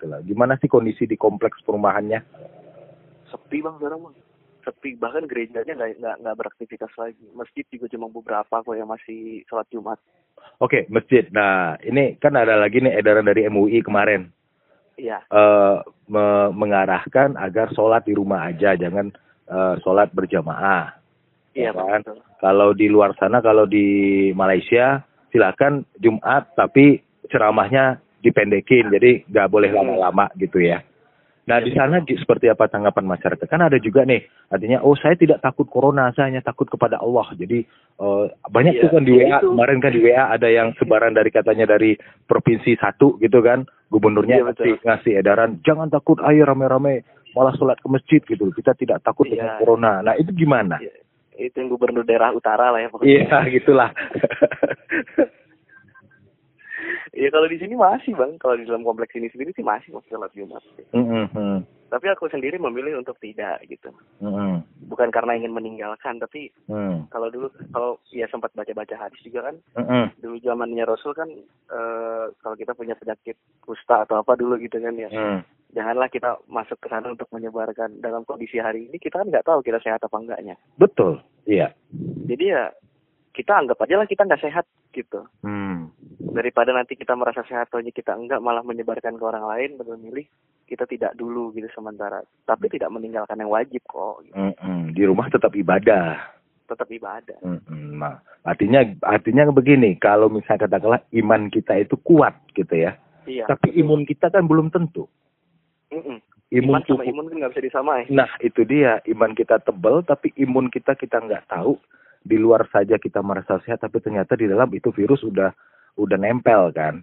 gitu lah. Gimana sih kondisi di kompleks perumahannya? Sepi bang sekarang bang. Sepi bahkan gerejanya nggak nggak nggak beraktivitas lagi. Masjid juga cuma beberapa kok yang masih sholat Jumat. Oke, masjid. Nah, ini kan ada lagi nih edaran dari MUI kemarin. Iya. eh me- mengarahkan agar sholat di rumah aja, jangan eh, sholat berjamaah. Iya Ya kan? betul. Kalau di luar sana, kalau di Malaysia, silakan Jumat, tapi ceramahnya dipendekin, jadi nggak boleh lama-lama gitu ya. Nah di sana seperti apa tanggapan masyarakat? Kan ada juga nih, artinya oh saya tidak takut corona, saya hanya takut kepada Allah. Jadi eh, banyak Iya, tuh kan di ya WA itu. kemarin kan di WA ada yang sebaran dari katanya dari provinsi satu gitu kan, gubernurnya betul. ngasih, ngasih edaran jangan takut ayo rame-rame malah sholat ke masjid gitu. Kita tidak takut dengan Iya. corona. Nah itu gimana? Iya. Itu yang gubernur daerah utara lah ya pokoknya. Iya gitulah. Iya kalau di sini masih bang. Kalau di dalam kompleks ini sendiri sih masih masih sholat Jumat. Mm-mm, Tapi aku sendiri memilih untuk tidak gitu. mm-mm, Bukan karena ingin meninggalkan, tapi mm, kalau dulu kalau ya sempat baca-baca hadis juga kan mm-mm. dulu zamannya Rasul kan eh, kalau kita punya penyakit kusta atau apa dulu gitu kan ya Mm. janganlah kita masuk ke sana untuk menyebarkan dalam kondisi hari ini kita kan nggak tahu kita sehat apa enggaknya Betul. Iya. jadi ya kita anggap aja lah kita nggak sehat gitu Hmm. daripada nanti kita merasa sehat atau kita enggak malah menyebarkan ke orang lain memilih kita tidak dulu gitu sementara tapi tidak meninggalkan yang wajib kok gitu. Mm-mm. Di rumah tetap ibadah. tetap ibadah Mm-mm. Nah, artinya artinya begini, kalau misalnya katakanlah iman kita itu kuat gitu ya, iya tapi imun kita kan belum tentu. Mm-mm. Imun iman sama imun kan nggak bisa disamain Nah itu dia iman kita tebal, tapi imun kita kita nggak tahu. Di luar saja kita merasa sehat, tapi ternyata di dalam itu virus udah udah nempel kan.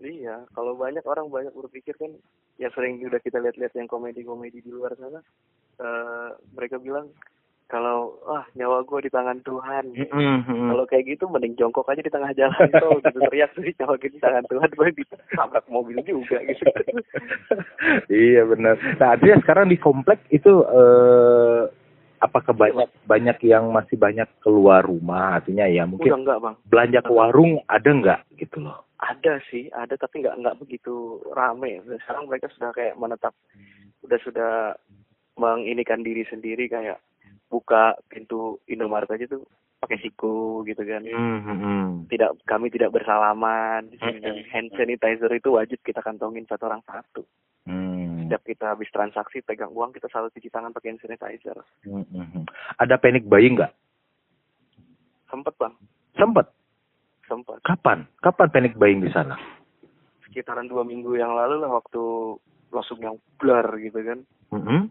Iya, kalau banyak orang banyak berpikir kan, ya sering udah kita lihat-lihat yang komedi-komedi di luar sana, eh mereka bilang kalau ah nyawa gue di tangan Tuhan. Mm-mm. Kalau kayak gitu mending jongkok aja di tengah jalan tuh, gitu teriak sih nyawa gue di tangan Tuhan, gue ditabrak mobil juga gitu. iya benar. Nah artinya sekarang di komplek itu eh, apakah banyak banyak yang masih banyak keluar rumah? Artinya ya Udah mungkin enggak bang, belanja ke warung ada nggak gitu loh? ada sih, ada tapi nggak nggak begitu rame. Sekarang mereka sudah kayak menetap, udah sudah menginikan diri sendiri kayak buka pintu Indomaret aja tuh pakai siku gitu kan. Hmm, tidak kami tidak bersalaman dan hand sanitizer itu wajib kita kantongin satu orang satu Hmm. Setiap kita habis transaksi pegang uang kita selalu cuci tangan pakai hand sanitizer Hmm, hmm, hmm. Ada panic buying nggak? sempet bang Sempet. sempet Kapan? Kapan panic buying di sana? sekitaran dua minggu yang lalu lah waktu langsung yang blur gitu kan Hmm,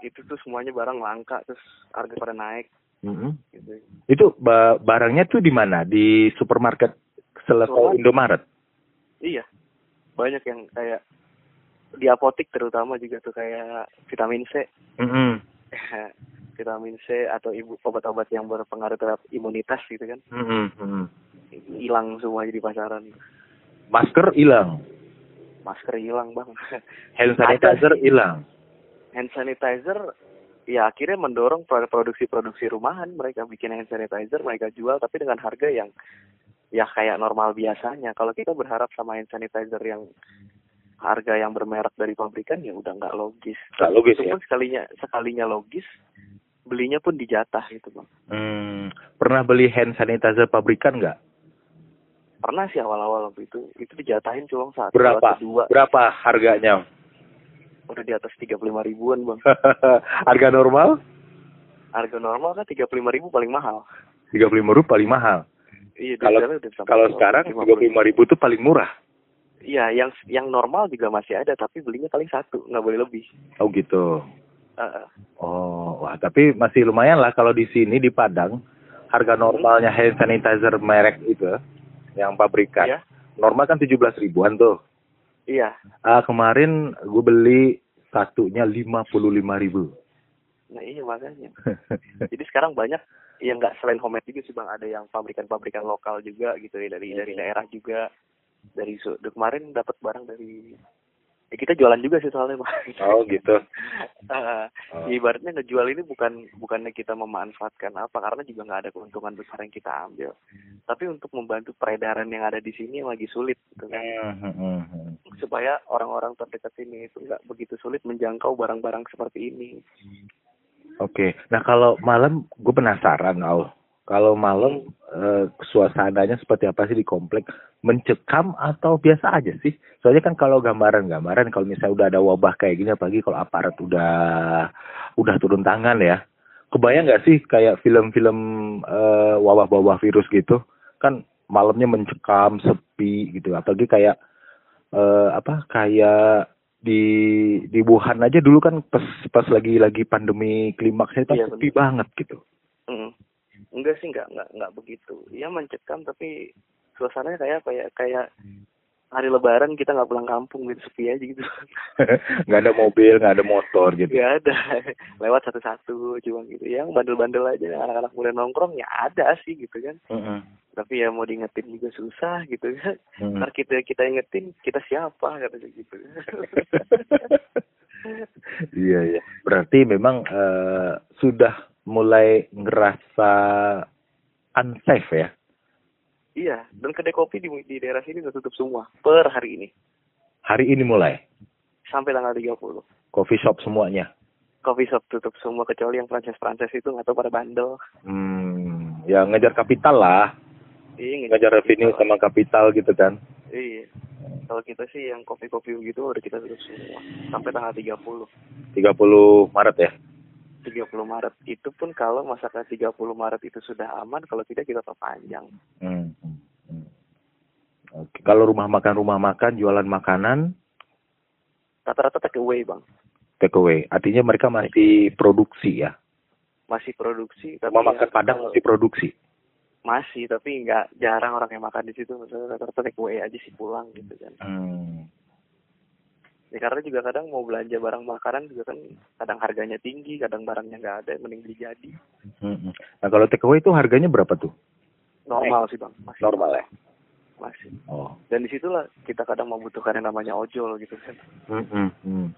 itu tuh semuanya barang langka terus harga pada naik hmm, hmm. gitu Itu ba- barangnya tuh di mana? Di supermarket selevel. Indomaret. iya banyak yang kayak di apotik terutama juga tuh kayak vitamin C. Hmm, vitamin C atau ibu obat-obat yang berpengaruh terhadap imunitas gitu kan. Hmm, hmm, hmm. hilang semua di pasaran. Masker hilang, masker hilang bang. Hand sanitizer hilang. hand sanitizer ya akhirnya mendorong pro- produksi-produksi rumahan. Mereka bikin hand sanitizer mereka jual tapi dengan harga yang ya kayak normal biasanya. Kalau kita berharap sama hand sanitizer yang harga yang bermerek dari pabrikan ya udah nggak logis Nggak logis, itu ya? pun sekalinya sekalinya logis belinya pun dijatah gitu bang Hmm, pernah beli hand sanitizer pabrikan nggak? pernah sih awal-awal waktu itu itu dijatahin cuma satu Berapa? atau dua Berapa harganya? udah di atas tiga puluh lima ribuan bang Harga normal harga normal kan tiga puluh lima ribu paling mahal tiga puluh lima paling mahal. iya Kalau kalau sekarang 50. tiga puluh lima ribu tuh paling murah. Iya, yang yang normal juga masih ada, tapi belinya paling satu, nggak boleh lebih. Oh gitu. Uh, Oh, wah tapi masih lumayan lah kalau di sini di Padang harga normalnya hand sanitizer merek itu yang pabrikan Iya. normal kan tujuh belas ribuan tuh. iya, Ah kemarin gue beli satunya lima puluh lima ribu. nah iya makanya. Jadi sekarang banyak yang nggak selain homemade juga sih bang, ada yang pabrikan-pabrikan lokal juga gitu ya dari dari daerah juga. Dari kemarin dapat barang dari Ya, kita jualan juga sih soalnya Pak. Oh gitu. Eh, Oh. ibaratnya ngejual ini bukan bukannya kita memanfaatkan apa karena juga nggak ada keuntungan besar yang kita ambil tapi untuk membantu peredaran yang ada di sini yang lagi sulit gitu kan Hmm, hmm, hmm. supaya orang-orang terdekat sini itu nggak begitu sulit menjangkau barang-barang seperti ini Oke, nah kalau malam gue penasaran, Al. Kalau malam eh, suasananya seperti apa sih di komplek? Mencekam atau biasa aja sih? Soalnya kan kalau gambaran-gambaran, kalau misalnya udah ada wabah kayak gini, apalagi kalau aparat udah udah turun tangan ya, kebayang nggak sih kayak film-film eh, wabah-wabah virus gitu? Kan malamnya mencekam, sepi gitu. Apalagi kayak eh, apa? Kayak di di Wuhan aja dulu kan pas pas lagi lagi pandemi klimaksnya itu Iya, sepi banget gitu. Mm. Enggak sih nggak nggak nggak begitu ya mencekam tapi suasananya kayak ya kayak hari lebaran kita nggak pulang kampung gitu sepi aja gitu nggak ada mobil, nggak ada motor gitu. nggak ada lewat satu-satu cuma gitu yang bandel-bandel aja anak-anak muda nongkrong ya ada sih gitu kan Mm-mm. tapi ya mau diingetin juga susah gitu kan Mm. ntar kita kita ingetin kita siapa katanya gitu Iya iya. Berarti memang eh, sudah mulai ngerasa unsafe ya. iya dan kedai kopi di, di daerah sini udah tutup semua per hari ini Hari ini mulai sampai tanggal 30 coffee shop semuanya. coffee shop tutup semua kecuali yang franchise-franchise itu nggak tahu pada bandel Hmm, ya ngejar kapital lah, iya ngejar revenue sama kapital gitu kan. iya kalau kita sih yang kopi-kopi gitu udah kita tutup semua sampai tanggal 30 30 Maret ya. 30 Maret itu pun kalau masakan 30 Maret itu sudah aman kalau tidak kita perpanjang Hmm. hmm, hmm. Oke, kalau rumah makan rumah makan jualan makanan rata-rata take away bang take away, artinya mereka masih produksi ya. masih produksi tapi Rumah ya makan Padang kalau- masih produksi. masih tapi nggak jarang orang yang makan di situ rata-rata take away aja sih pulang gitu kan Hmm. Ya karena juga kadang mau belanja barang makanan juga kan kadang harganya tinggi kadang barangnya nggak ada mending beli jadi Hmm. Nah kalau take away itu harganya berapa tuh? normal sih bang masih Normal ya. masih Oh. dan di situlah kita kadang membutuhkan yang namanya ojol gitu kan Hmm, hmm, hmm.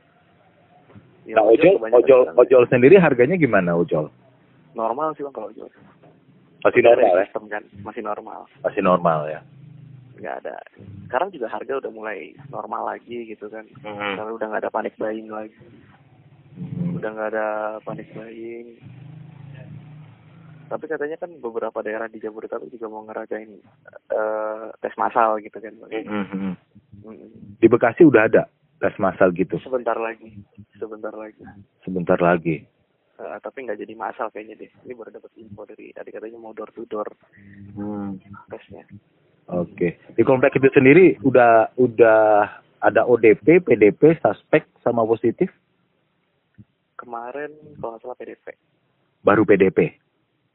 Ya, Nah ojol, ojol, sekarang ojol sendiri harganya gimana ojol? normal sih bang kalau ojol Masih normal ya? sistem kan masih normal Masih normal ya. Nggak ada sekarang juga harga udah mulai normal lagi gitu kan Hmm. Karena udah nggak ada panik buying lagi Hmm. udah nggak ada panik buying tapi katanya kan beberapa daerah di Jabodetabek juga mau ngerajain eh, tes massal gitu kan Bang. Hmm, hmm. Mm. Di Bekasi udah ada tes massal gitu. sebentar lagi sebentar lagi Sebentar lagi. Eh, tapi nggak jadi massal kayaknya deh ini baru dapat info dari tadi katanya mau door to door Hmm. tesnya Oke. Di komplek itu sendiri udah udah ada ODP, PDP, suspek sama positif, kemarin kalau nggak salah PDP baru PDP.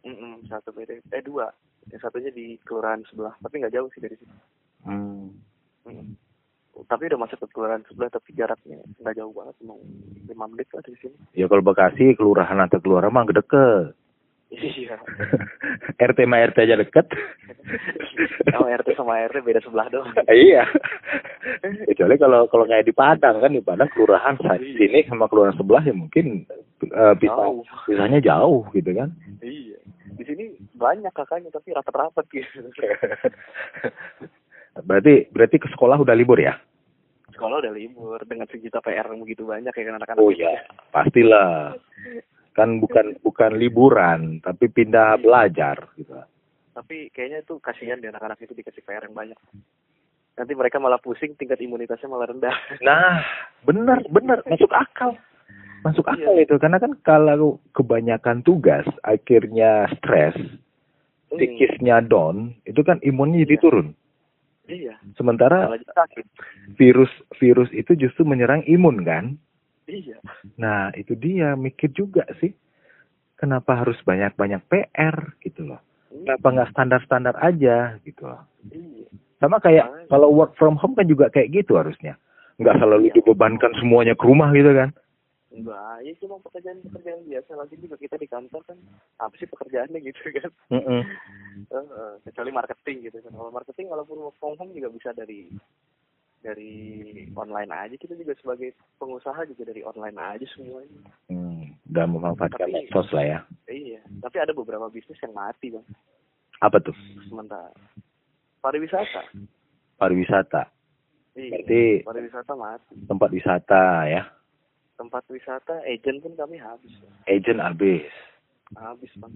Mm-mm, satu PDP eh dua yang satunya di kelurahan sebelah tapi nggak jauh sih dari sini Hmm. Mm. tapi udah masuk ke kelurahan sebelah tapi jaraknya nggak jauh banget mau lima menit lah dari sini Ya kalau Bekasi kelurahan atau kelurahan mah deket. Iya RT sama RT aja deket. kalau RT sama RT beda sebelah doang iya. Kecuali kalau kalau kayak di Padang kan di Padang kelurahan Iya. sini sama kelurahan sebelah ya mungkin eh, bisa Jauh. bisanya jauh gitu kan. iya di sini banyak kakaknya tapi rapat-rapat gitu berarti berarti ke sekolah udah libur ya? sekolah udah libur dengan sejuta PR yang begitu banyak ya kan anak-anak Oh iya, pastilah. Kan bukan bukan liburan, tapi pindah belajar gitu. tapi kayaknya itu kasihan deh anak-anak itu dikasih PR yang banyak nanti mereka malah pusing tingkat imunitasnya malah rendah Nah, benar benar masuk akal. Masuk Iya. akal itu karena kan kalau kebanyakan tugas akhirnya stres, Hmm, psikisnya down, itu kan imunnya jadi Iya. turun. iya Sementara virus virus itu justru menyerang imun kan? Iya Nah, itu dia mikir juga sih. Kenapa harus banyak-banyak PR gitu loh. Kenapa nggak standar-standar aja gitu loh. iya Sama kayak Makanya. kalau work from home kan juga kayak gitu harusnya. Nggak selalu Iya. dibebankan semuanya ke rumah gitu kan. enggak ya cuma pekerjaan-pekerjaan biasa lagi juga kita di kantor kan apa sih pekerjaannya gitu kan Mm-mm. Heeh, kecuali marketing gitu kan kalau marketing walaupun work from home juga bisa dari dari online aja kita juga sebagai pengusaha juga dari online aja semuanya Hmm, udah memanfaatkan Tapi- medsos lah ya. iya tapi ada beberapa bisnis yang mati bang Apa tuh? sementara pariwisata Pariwisata. iya Berarti- pariwisata mati Tempat wisata ya. tempat wisata agent pun kami habis Bang. Agent habis. habis bang